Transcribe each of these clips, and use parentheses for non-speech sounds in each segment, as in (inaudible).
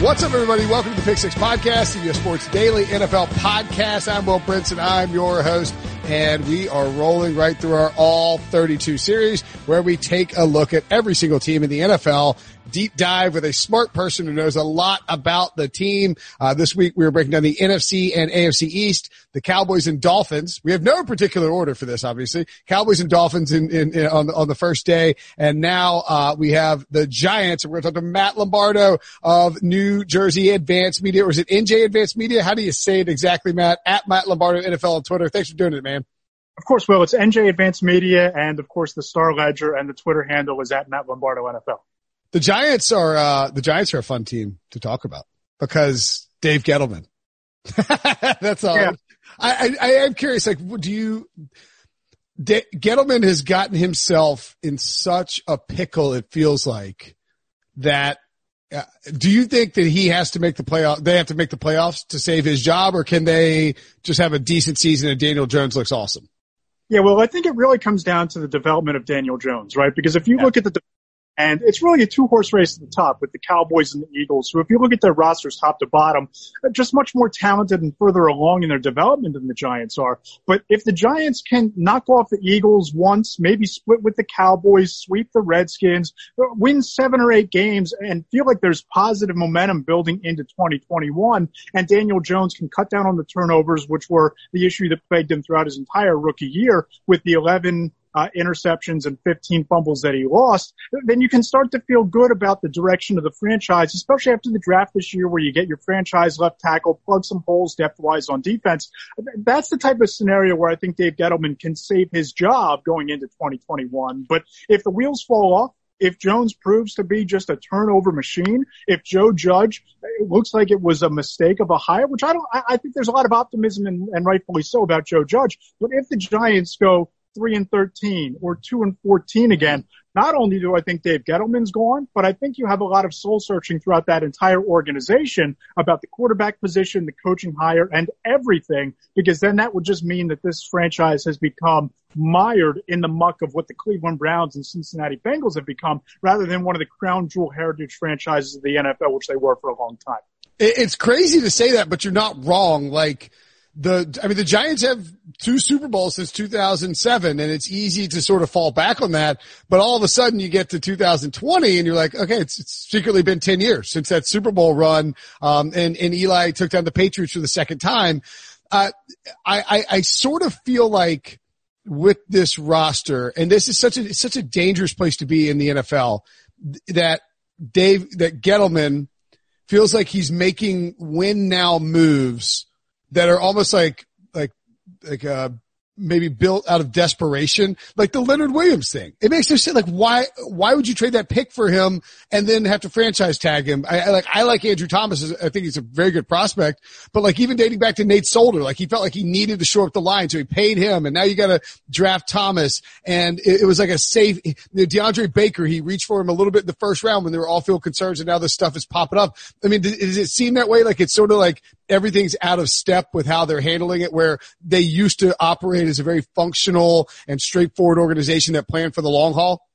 What's up, everybody? Welcome to the Pick Six Podcast, CBS Sports Daily NFL Podcast. I'm Will Brinson. I'm your host, and we are rolling right through our All 32 series where we take a look at every single team in the NFL deep dive with a smart person who knows a lot about the team. Uh, this week we were breaking down the NFC and AFC East, the Cowboys and Dolphins. We have no particular order for this, obviously. Cowboys and Dolphins in, in, in on, the, on the first day. And now, uh, we have the Giants and we're going to talk to Matt Lombardo of New Jersey Advanced Media, or is it NJ Advanced Media? How do you say it exactly, Matt? At Matt Lombardo NFL on Twitter. Thanks for doing it, man. Of course, Will. It's NJ Advanced Media, and of course, the Star Ledger and the Twitter handle is at Matt Lombardo NFL. The Giants are uh, the Giants are a fun team to talk about because Dave Gettleman. (laughs) That's all. Yeah. I, I, I am curious. Like, do you? De- Gettleman has gotten himself in such a pickle. It feels like that. Uh, do you think that he has to make the playoff? They have to make the playoffs to save his job, or can they just have a decent season and Daniel Jones looks awesome? Yeah, well, I think it really comes down to the development of Daniel Jones, right? Because if you yeah. look at the and it's really a two horse race at the top with the Cowboys and the Eagles, who if you look at their rosters top to bottom, are just much more talented and further along in their development than the Giants are. But if the Giants can knock off the Eagles once, maybe split with the Cowboys, sweep the Redskins, win seven or eight games and feel like there's positive momentum building into 2021 and Daniel Jones can cut down on the turnovers, which were the issue that plagued him throughout his entire rookie year with the 11 uh, interceptions and 15 fumbles that he lost, then you can start to feel good about the direction of the franchise, especially after the draft this year where you get your franchise left tackle, plug some holes depth wise on defense. That's the type of scenario where I think Dave Gettleman can save his job going into 2021. But if the wheels fall off, if Jones proves to be just a turnover machine, if Joe Judge looks like it was a mistake of a hire, which I don't, I, I think there's a lot of optimism and, and rightfully so about Joe Judge. But if the Giants go three and 13 or two and 14 again. Not only do I think Dave Gettleman's gone, but I think you have a lot of soul searching throughout that entire organization about the quarterback position, the coaching hire and everything, because then that would just mean that this franchise has become mired in the muck of what the Cleveland Browns and Cincinnati Bengals have become rather than one of the crown jewel heritage franchises of the NFL, which they were for a long time. It's crazy to say that, but you're not wrong. Like, the, I mean, the Giants have two Super Bowls since 2007 and it's easy to sort of fall back on that. But all of a sudden you get to 2020 and you're like, okay, it's, it's secretly been 10 years since that Super Bowl run. Um, and, and Eli took down the Patriots for the second time. Uh, I, I, I sort of feel like with this roster, and this is such a, such a dangerous place to be in the NFL that Dave, that Gettleman feels like he's making win now moves that are almost like like like uh maybe built out of desperation, like the Leonard Williams thing. It makes no sense. Like, why, why would you trade that pick for him and then have to franchise tag him? I, I like, I like Andrew Thomas. I think he's a very good prospect, but like even dating back to Nate Solder, like he felt like he needed to show up the line. So he paid him and now you got to draft Thomas. And it, it, was like a safe, DeAndre Baker, he reached for him a little bit in the first round when there were all field concerns and now this stuff is popping up. I mean, does it seem that way? Like it's sort of like everything's out of step with how they're handling it where they used to operate as a very functional and straightforward organization that planned for the long haul?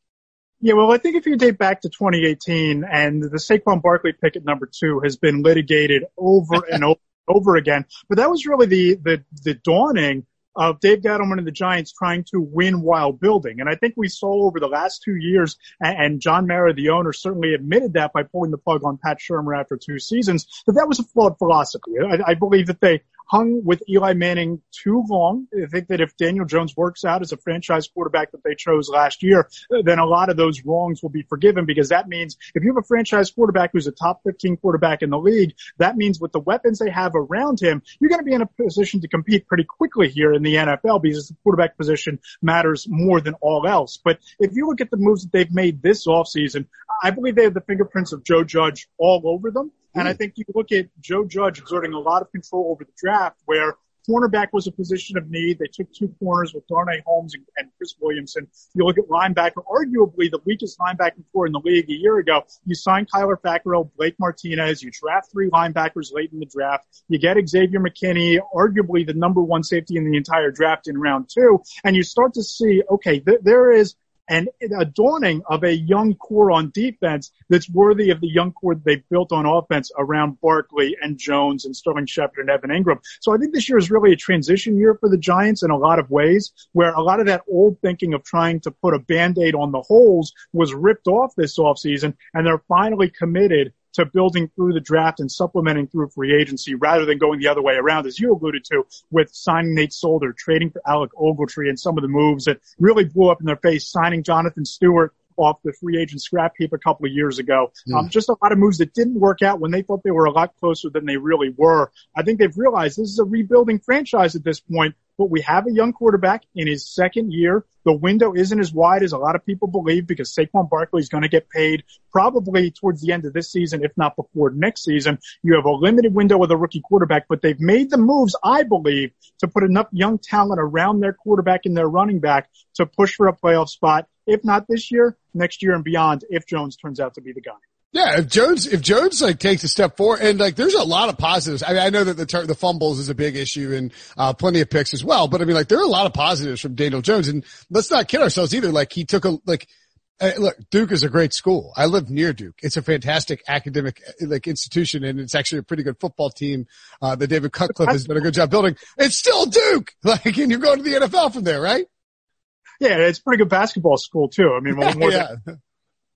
Yeah, well, I think if you date back to 2018 and the Saquon Barkley pick at number two has been litigated over and over, over again, but that was really the, the, the dawning Uh, of Dave Gettleman and the Giants trying to win while building. And I think we saw over the last two years, and John Mara, the owner, certainly admitted that by pulling the plug on Pat Shurmur after two seasons, that that was a flawed philosophy. I, I believe that they hung with Eli Manning too long. I think that if Daniel Jones works out as a franchise quarterback that they chose last year, then a lot of those wrongs will be forgiven because that means if you have a franchise quarterback who's a top 15 quarterback in the league, that means with the weapons they have around him, you're going to be in a position to compete pretty quickly here in the NFL because the quarterback position matters more than all else. But if you look at the moves that they've made this offseason, I believe they have the fingerprints of Joe Judge all over them. And I hmm. think you look at Joe Judge exerting a lot of control over the draft where cornerback was a position of need. They took two corners with Darnay Holmes and, and Chris Williamson. You look at linebacker, arguably the weakest linebacker core in the league a year ago. You sign Kyler Fackrell, Blake Martinez. You draft three linebackers late in the draft. You get Xavier McKinney, arguably the number one safety in the entire draft in round two. And you start to see, okay, th- there is and a dawning of a young core on defense that's worthy of the young core they've built on offense around Barkley and Jones and Sterling Shepard and Evan Engram. So I think this year is really a transition year for the Giants in a lot of ways, where a lot of that old thinking of trying to put a band-aid on the holes was ripped off this offseason, and they're finally committed to building through the draft and supplementing through free agency rather than going the other way around, as you alluded to, with signing Nate Solder, trading for Alec Ogletree and some of the moves that really blew up in their face, signing Jonathan Stewart off the free agent scrap heap a couple of years ago. Mm. Um, just a lot of moves that didn't work out when they thought they were a lot closer than they really were. I think they've realized this is a rebuilding franchise at this point but we have a young quarterback in his second year. The window isn't as wide as a lot of people believe because Saquon Barkley is going to get paid probably towards the end of this season, if not before next season. You have a limited window with a rookie quarterback, but they've made the moves, I believe, to put enough young talent around their quarterback and their running back to push for a playoff spot. If not this year, next year and beyond, if Jones turns out to be the guy. Yeah, if Jones if Jones like takes a step forward, and like there's a lot of positives. I mean, I know that the ter- the fumbles is a big issue and uh, plenty of picks as well. But I mean, like there are a lot of positives from Daniel Jones, and let's not kid ourselves either. Like he took a like. Uh, look, Duke is a great school. I live near Duke. It's a fantastic academic like institution, and it's actually a pretty good football team uh, that David Cutcliffe has done a good job building. It's still Duke, (laughs) like, and you're going to the NFL from there, right? Yeah, it's a pretty good basketball school too. I mean, (laughs) more yeah. Than,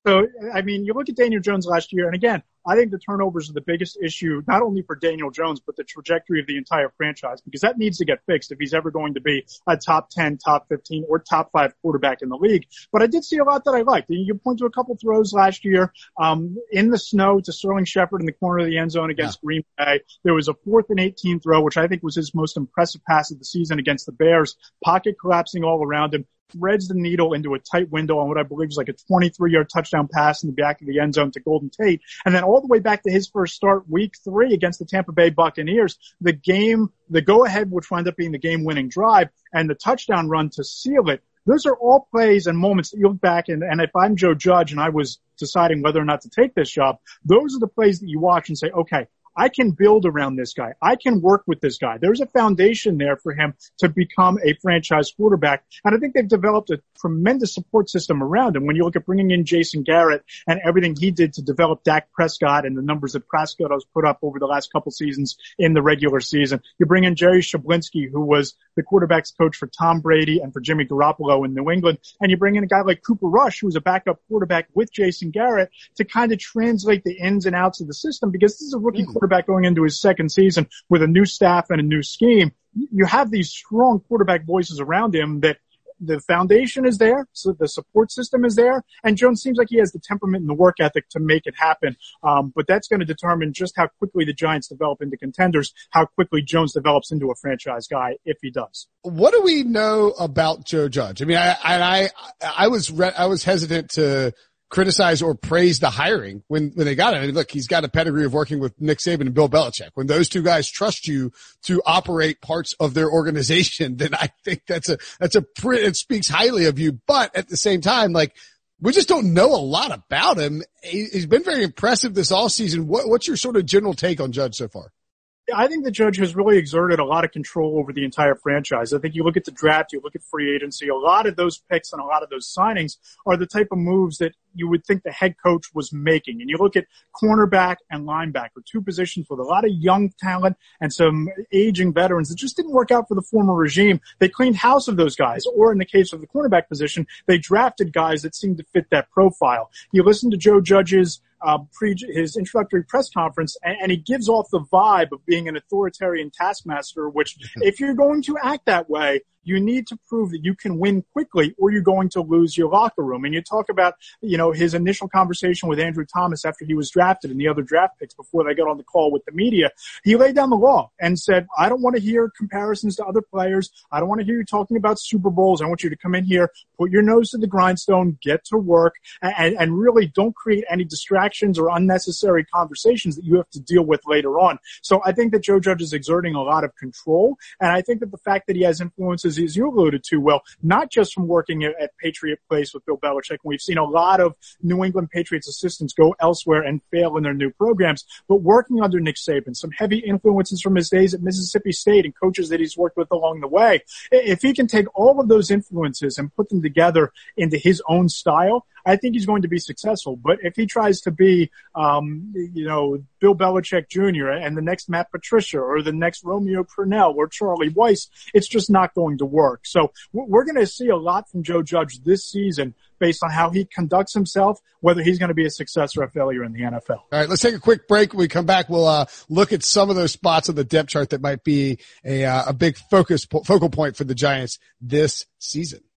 so, I mean, you look at Daniel Jones last year, and again, I think the turnovers are the biggest issue, not only for Daniel Jones, but the trajectory of the entire franchise, because that needs to get fixed if he's ever going to be a top 10, top 15, or top five quarterback in the league. But I did see a lot that I liked. You point to a couple throws last year, um, in the snow to Sterling Shepard in the corner of the end zone against yeah. Green Bay. There was a fourth and 18 throw, which I think was his most impressive pass of the season against the Bears. Pocket collapsing all around him threads the needle into a tight window on what I believe is like a 23 yard touchdown pass in the back of the end zone to Golden Tate. And then all the way back to his first start week three against the Tampa Bay Buccaneers, the game, the go ahead, which wound up being the game winning drive and the touchdown run to seal it. Those are all plays and moments that you look back and, and if I'm Joe Judge and I was deciding whether or not to take this job, those are the plays that you watch and say, okay, I can build around this guy. I can work with this guy. There's a foundation there for him to become a franchise quarterback. And I think they've developed a tremendous support system around him. When you look at bringing in Jason Garrett and everything he did to develop Dak Prescott and the numbers that Prescott has put up over the last couple seasons in the regular season, you bring in Jerry Schuplinski, who was the quarterback's coach for Tom Brady and for Jimmy Garoppolo in New England. And you bring in a guy like Cooper Rush, who's a backup quarterback with Jason Garrett to kind of translate the ins and outs of the system because this is a rookie mm. quarterback quarterback going into his second season with a new staff and a new scheme, you have these strong quarterback voices around him that the foundation is there, so the support system is there, and Jones seems like he has the temperament and the work ethic to make it happen. Um, but that's going to determine just how quickly the Giants develop into contenders, how quickly Jones develops into a franchise guy, if he does. What do we know about Joe Judge? I mean, I I I was re- I was hesitant to criticize or praise the hiring when, when they got it. I mean, look, he's got a pedigree of working with Nick Saban and Bill Belichick. When those two guys trust you to operate parts of their organization, (laughs) then I think that's a, that's a it speaks highly of you. But at the same time, like, we just don't know a lot about him. He's been very impressive this all season. What, what's your sort of general take on Judge so far? I think the judge has really exerted a lot of control over the entire franchise. I think you look at the draft, you look at free agency, a lot of those picks and a lot of those signings are the type of moves that you would think the head coach was making. And you look at cornerback and linebacker, two positions with a lot of young talent and some aging veterans that just didn't work out for the former regime. They cleaned house of those guys. Or in the case of the cornerback position, they drafted guys that seemed to fit that profile. You listen to Joe Judge's uh, pre his introductory press conference, and, and, he gives off the vibe of being an authoritarian taskmaster. Which, (laughs) if you're going to act that way, you need to prove that you can win quickly or you're going to lose your locker room. And you talk about, you know, his initial conversation with Andrew Thomas after he was drafted and the other draft picks before they got on the call with the media. He laid down the law and said, I don't want to hear comparisons to other players. I don't want to hear you talking about Super Bowls. I want you to come in here, put your nose to the grindstone, get to work, and, and really don't create any distractions or unnecessary conversations that you have to deal with later on. So I think that Joe Judge is exerting a lot of control. And I think that the fact that he has influences as you alluded to, Will, not just from working at, at Patriot Place with Bill Belichick. We've seen a lot of New England Patriots assistants go elsewhere and fail in their new programs, but working under Nick Saban, some heavy influences from his days at Mississippi State and coaches that he's worked with along the way. If he can take all of those influences and put them together into his own style, I think he's going to be successful. But if he tries to be, um, you know, Bill Belichick Jr. and the next Matt Patricia or the next Romeo Crennel or Charlie Weis, it's just not going to work. So we're going to see a lot from Joe Judge this season based on how he conducts himself, whether he's going to be a success or a failure in the NFL. All right, let's take a quick break. When we come back, we'll uh, look at some of those spots on the depth chart that might be a, uh, a big focus focal point for the Giants this season.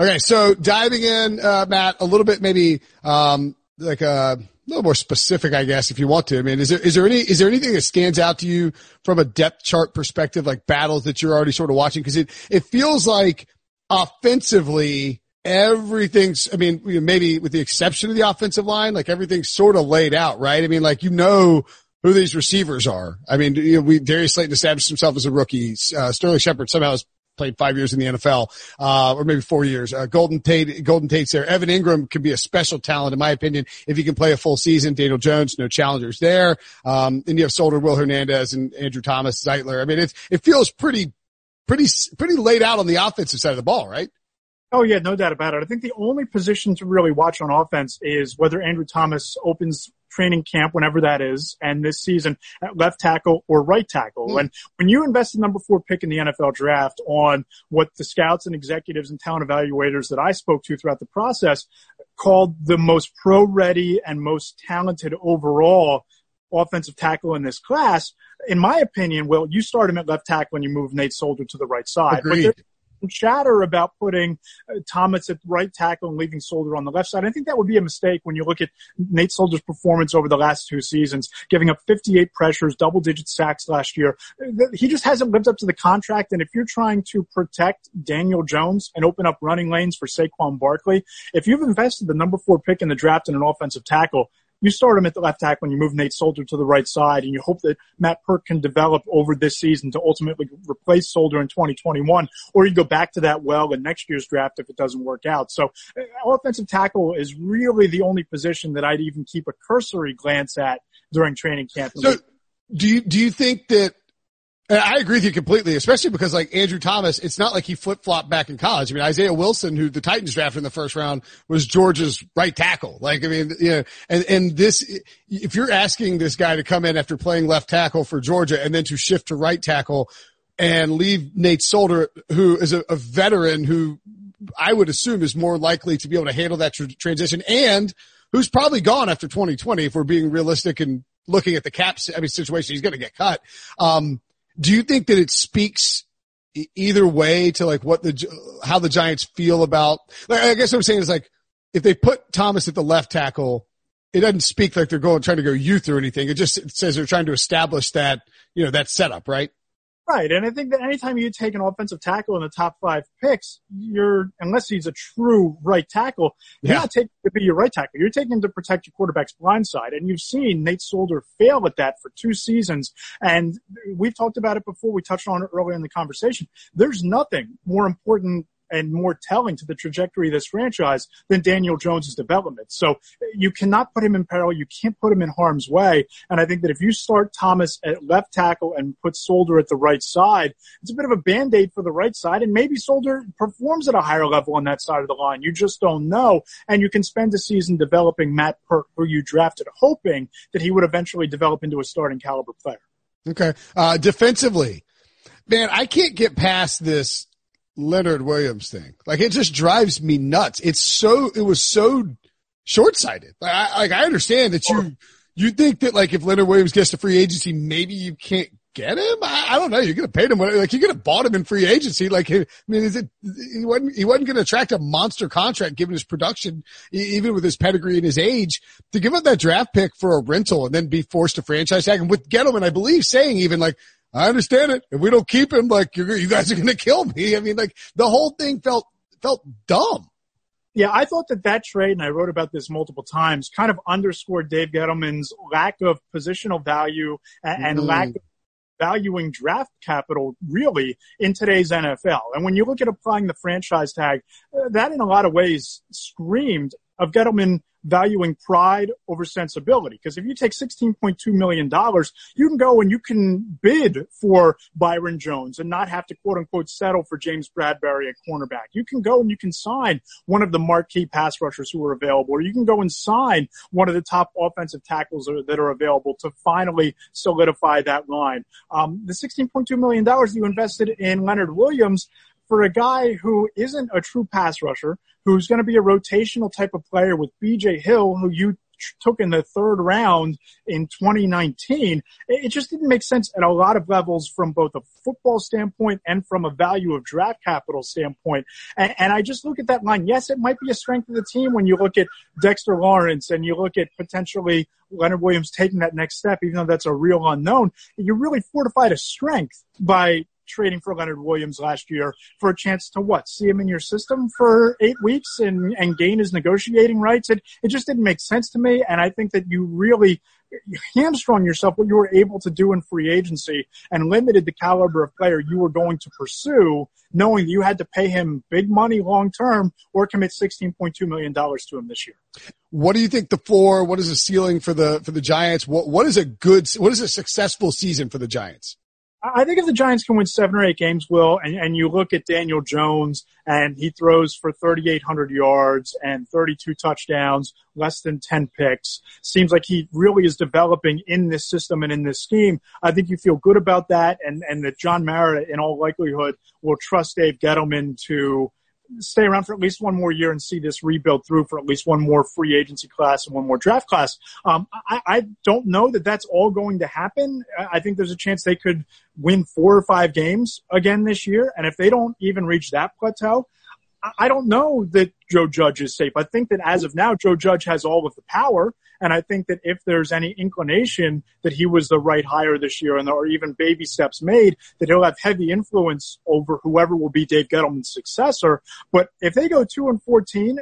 Okay, so diving in, uh, Matt, a little bit maybe um, like a little more specific, I guess, if you want to. I mean, is there is there any is there anything that stands out to you from a depth chart perspective, like battles that you're already sort of watching? Because it it feels like offensively everything's. I mean, maybe with the exception of the offensive line, like everything's sort of laid out, right? I mean, like you know who these receivers are. I mean, you know, we Darius Slayton established himself as a rookie. Uh, Sterling Shepard somehow has played five years in the NFL, uh, or maybe four years. Uh, Golden Tate, Golden Tate's there. Evan Engram could be a special talent, in my opinion, if he can play a full season. Daniel Jones, no challengers there. Um, and you have Solder, Will Hernandez, and Andrew Thomas, Zeitler. I mean, it it feels pretty, pretty, pretty laid out on the offensive side of the ball, right? Oh yeah, no doubt about it. I think the only position to really watch on offense is whether Andrew Thomas opens training camp, whenever that is, and this season at left tackle or right tackle. Mm. And when you invest the number four pick in the NFL draft on what the scouts and executives and talent evaluators that I spoke to throughout the process called the most pro ready and most talented overall offensive tackle in this class, in my opinion, Will, you start him at left tackle and you move Nate Solder to the right side. Agreed chatter about putting uh, Thomas at right tackle and leaving Solder on the left side. I think that would be a mistake when you look at Nate Solder's performance over the last two seasons, giving up 58 pressures, double digit sacks last year. He just hasn't lived up to the contract. And if you're trying to protect Daniel Jones and open up running lanes for Saquon Barkley, if you've invested the number four pick in the draft in an offensive tackle, you start him at the left tackle and you move Nate Solder to the right side and you hope that Matt Peart can develop over this season to ultimately replace Solder in 2021 or you go back to that well in next year's draft if it doesn't work out. So uh, offensive tackle is really the only position that I'd even keep a cursory glance at during training camp. So do you, do you think that I agree with you completely, especially because like Andrew Thomas, it's not like he flip flopped back in college. I mean, Isaiah Wilson, who the Titans drafted in the first round, was Georgia's right tackle. Like, I mean, you know, and, and this, if you're asking this guy to come in after playing left tackle for Georgia and then to shift to right tackle, and leave Nate Solder, who is a, a veteran who I would assume is more likely to be able to handle that tr- transition and who's probably gone after 2020 if we're being realistic and looking at the cap I mean, situation. He's going to get cut. Um, do you think that it speaks either way to like what the, how the Giants feel about, like, I guess what I'm saying is like, if they put Thomas at the left tackle, it doesn't speak like they're going, trying to go youth or anything. It just it says they're trying to establish that, you know, that setup, right? Right. And I think that anytime you take an offensive tackle in the top five picks, you're, unless he's a true right tackle, you're yeah. not taking to be your right tackle. You're taking to protect your quarterback's blind side. And you've seen Nate Solder fail at that for two seasons. And we've talked about it before. We touched on it earlier in the conversation. There's nothing more important and more telling to the trajectory of this franchise than Daniel Jones's development. So you cannot put him in peril. You can't put him in harm's way. And I think that if you start Thomas at left tackle and put Solder at the right side, it's a bit of a band-aid for the right side. And maybe Solder performs at a higher level on that side of the line. You just don't know. And you can spend a season developing Matt Peart, who you drafted, hoping that he would eventually develop into a starting caliber player. Okay. Uh, defensively, man, I can't get past this Leonard Williams thing. Like it just drives me nuts. It's so it was so short sighted. Like I, like I understand that you you think that like if Leonard Williams gets to free agency, maybe you can't get him. I, I don't know. You're gonna pay him like you could have bought him in free agency. Like I mean, is it he wasn't he wasn't gonna attract a monster contract given his production, even with his pedigree and his age, to give up that draft pick for a rental and then be forced to franchise tag. And with Gettleman, I believe saying even like I understand it. If we don't keep him, like you guys are going to kill me. I mean, like the whole thing felt felt dumb. Yeah, I thought that that trade, and I wrote about this multiple times, kind of underscored Dave Gettleman's lack of positional value and, and mm. lack of valuing draft capital really in today's NFL. And when you look at applying the franchise tag, uh, that in a lot of ways screamed of Gettleman valuing pride over sensibility. Because if you take $16.2 million, you can go and you can bid for Byron Jones and not have to quote unquote settle for James Bradberry at cornerback. You can go and you can sign one of the marquee pass rushers who are available, or you can go and sign one of the top offensive tackles that are available to finally solidify that line. Um, the $16.2 million you invested in Leonard Williams, for a guy who isn't a true pass rusher, who's going to be a rotational type of player with BJ Hill, who you took in the third round in 2019, it just didn't make sense at a lot of levels from both a football standpoint and from a value of draft capital standpoint. And, and, I just look at that line. Yes, it might be a strength of the team when you look at Dexter Lawrence and you look at potentially Leonard Williams taking that next step, even though that's a real unknown. You really fortified a strength by trading for Leonard Williams last year for a chance to what? See him in your system for eight weeks and, and gain his negotiating rights. It, it just didn't make sense to me. And I think that you really hamstrung yourself what you were able to do in free agency and limited the caliber of player you were going to pursue, knowing that you had to pay him big money long term or commit $16.2 million to him this year. What do you think the floor? What is the ceiling for the, for the Giants? What, what is a good, what is a successful season for the Giants? I think if the Giants can win seven or eight games, will and, and you look at Daniel Jones and he throws for 3,800 yards and 32 touchdowns, less than 10 picks, seems like he really is developing in this system and in this scheme. I think you feel good about that, and and that John Mara, in all likelihood, will trust Dave Gettleman to stay around for at least one more year and see this rebuild through for at least one more free agency class and one more draft class. Um, I, I, don't know that that's all going to happen. I think there's a chance they could win four or five games again this year. And if they don't even reach that plateau, I don't know that Joe Judge is safe. I think that as of now, Joe Judge has all of the power. And I think that if there's any inclination that he was the right hire this year and or even baby steps made, that he'll have heavy influence over whoever will be Dave Gettleman's successor. But if they go two and 14,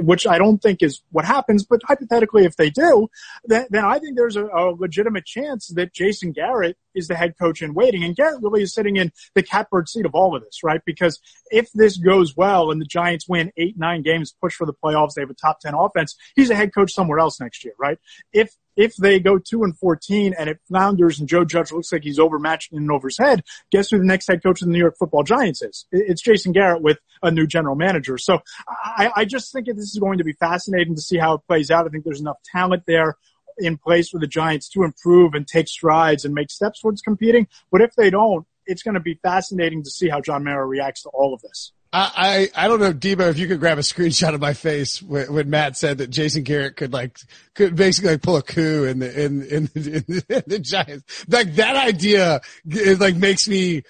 which I don't think is what happens, but hypothetically, if they do, then, then I think there's a, a legitimate chance that Jason Garrett is the head coach in waiting. And Garrett really is sitting in the catbird seat of all of this, right? Because if this goes well and the Giants win eight, nine games, push for the playoffs, they have a top 10 offense, he's a head coach somewhere else next year, right? If, if they go two and 14 and it flounders and Joe Judge looks like he's overmatched and over his head, guess who the next head coach of the New York football Giants is? It's Jason Garrett with a new general manager. So I, I just think this is going to be fascinating to see how it plays out. I think there's enough talent there in place for the Giants to improve and take strides and make steps towards competing. But if they don't, it's going to be fascinating to see how John Mara reacts to all of this. I, I, don't know, Debo, if you could grab a screenshot of my face when, when Matt said that Jason Garrett could like, could basically like pull a coup in the, in, in, (laughs) in, in the Giants. Like that idea is like makes me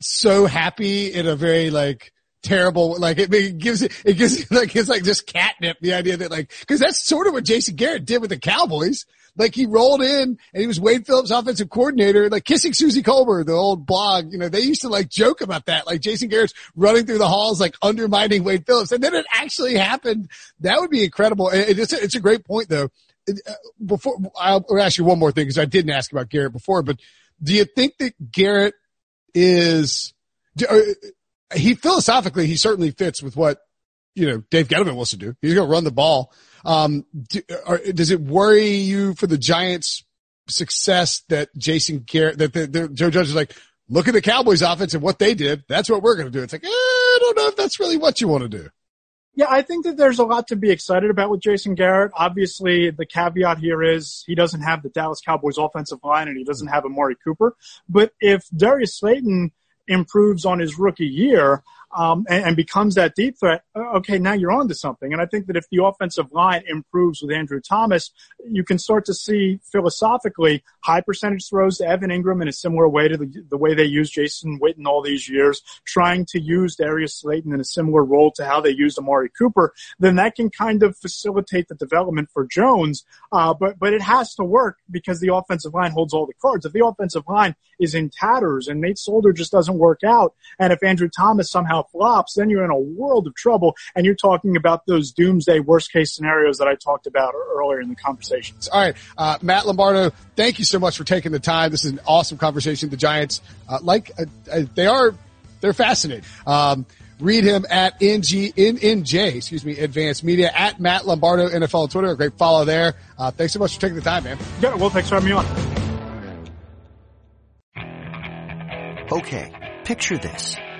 so happy in a very like, terrible. Like it, it gives it, it gives (laughs) like it's like just catnip. The idea that like because that's sort of what Jason Garrett did with the Cowboys. Like he rolled in and he was Wade Phillips offensive coordinator, like kissing Suzy Kolber, the old blog. You know, they used to like joke about that. Like Jason Garrett's running through the halls, like undermining Wade Phillips. And then it actually happened. That would be incredible. It's a, it's a great point though. Uh, before I'll ask you one more thing because I didn't ask about Garrett before, but do you think that Garrett is, uh, he philosophically, he certainly fits with what, you know, Dave Gettleman wants to do. He's going to run the ball. Um, do, are, does it worry you for the Giants success that Jason Garrett, that the, the, Joe Judge is like, look at the Cowboys offense and what they did. That's what we're going to do. It's like, eh, I don't know if that's really what you want to do. Yeah, I think that there's a lot to be excited about with Jason Garrett. Obviously, the caveat here is he doesn't have the Dallas Cowboys offensive line and he doesn't have Amari Cooper. But if Darius Slayton improves on his rookie year, um, and, and, becomes that deep threat, uh, okay, now you're on to something. And I think that if the offensive line improves with Andrew Thomas, you can start to see philosophically high percentage throws to Evan Engram in a similar way to the, the way they use Jason Witten all these years, trying to use Darius Slayton in a similar role to how they used Amari Cooper, then that can kind of facilitate the development for Jones. Uh, but, but it has to work because the offensive line holds all the cards. If the offensive line is in tatters and Nate Solder just doesn't work out, and if Andrew Thomas somehow flops, then you're in a world of trouble. And you're talking about those doomsday worst case scenarios that I talked about earlier in the conversations. All right. Uh, Matt Lombardo, thank you so much for taking the time. This is an awesome conversation. The Giants, uh, like, uh, uh they are, they're fascinating. Um, read him at NG, NNJ, excuse me, Advanced Media at Matt Lombardo NFL on Twitter. A great follow there. Uh, thanks so much for taking the time, man. Yeah. Well, thanks for having me on. Okay. Picture this.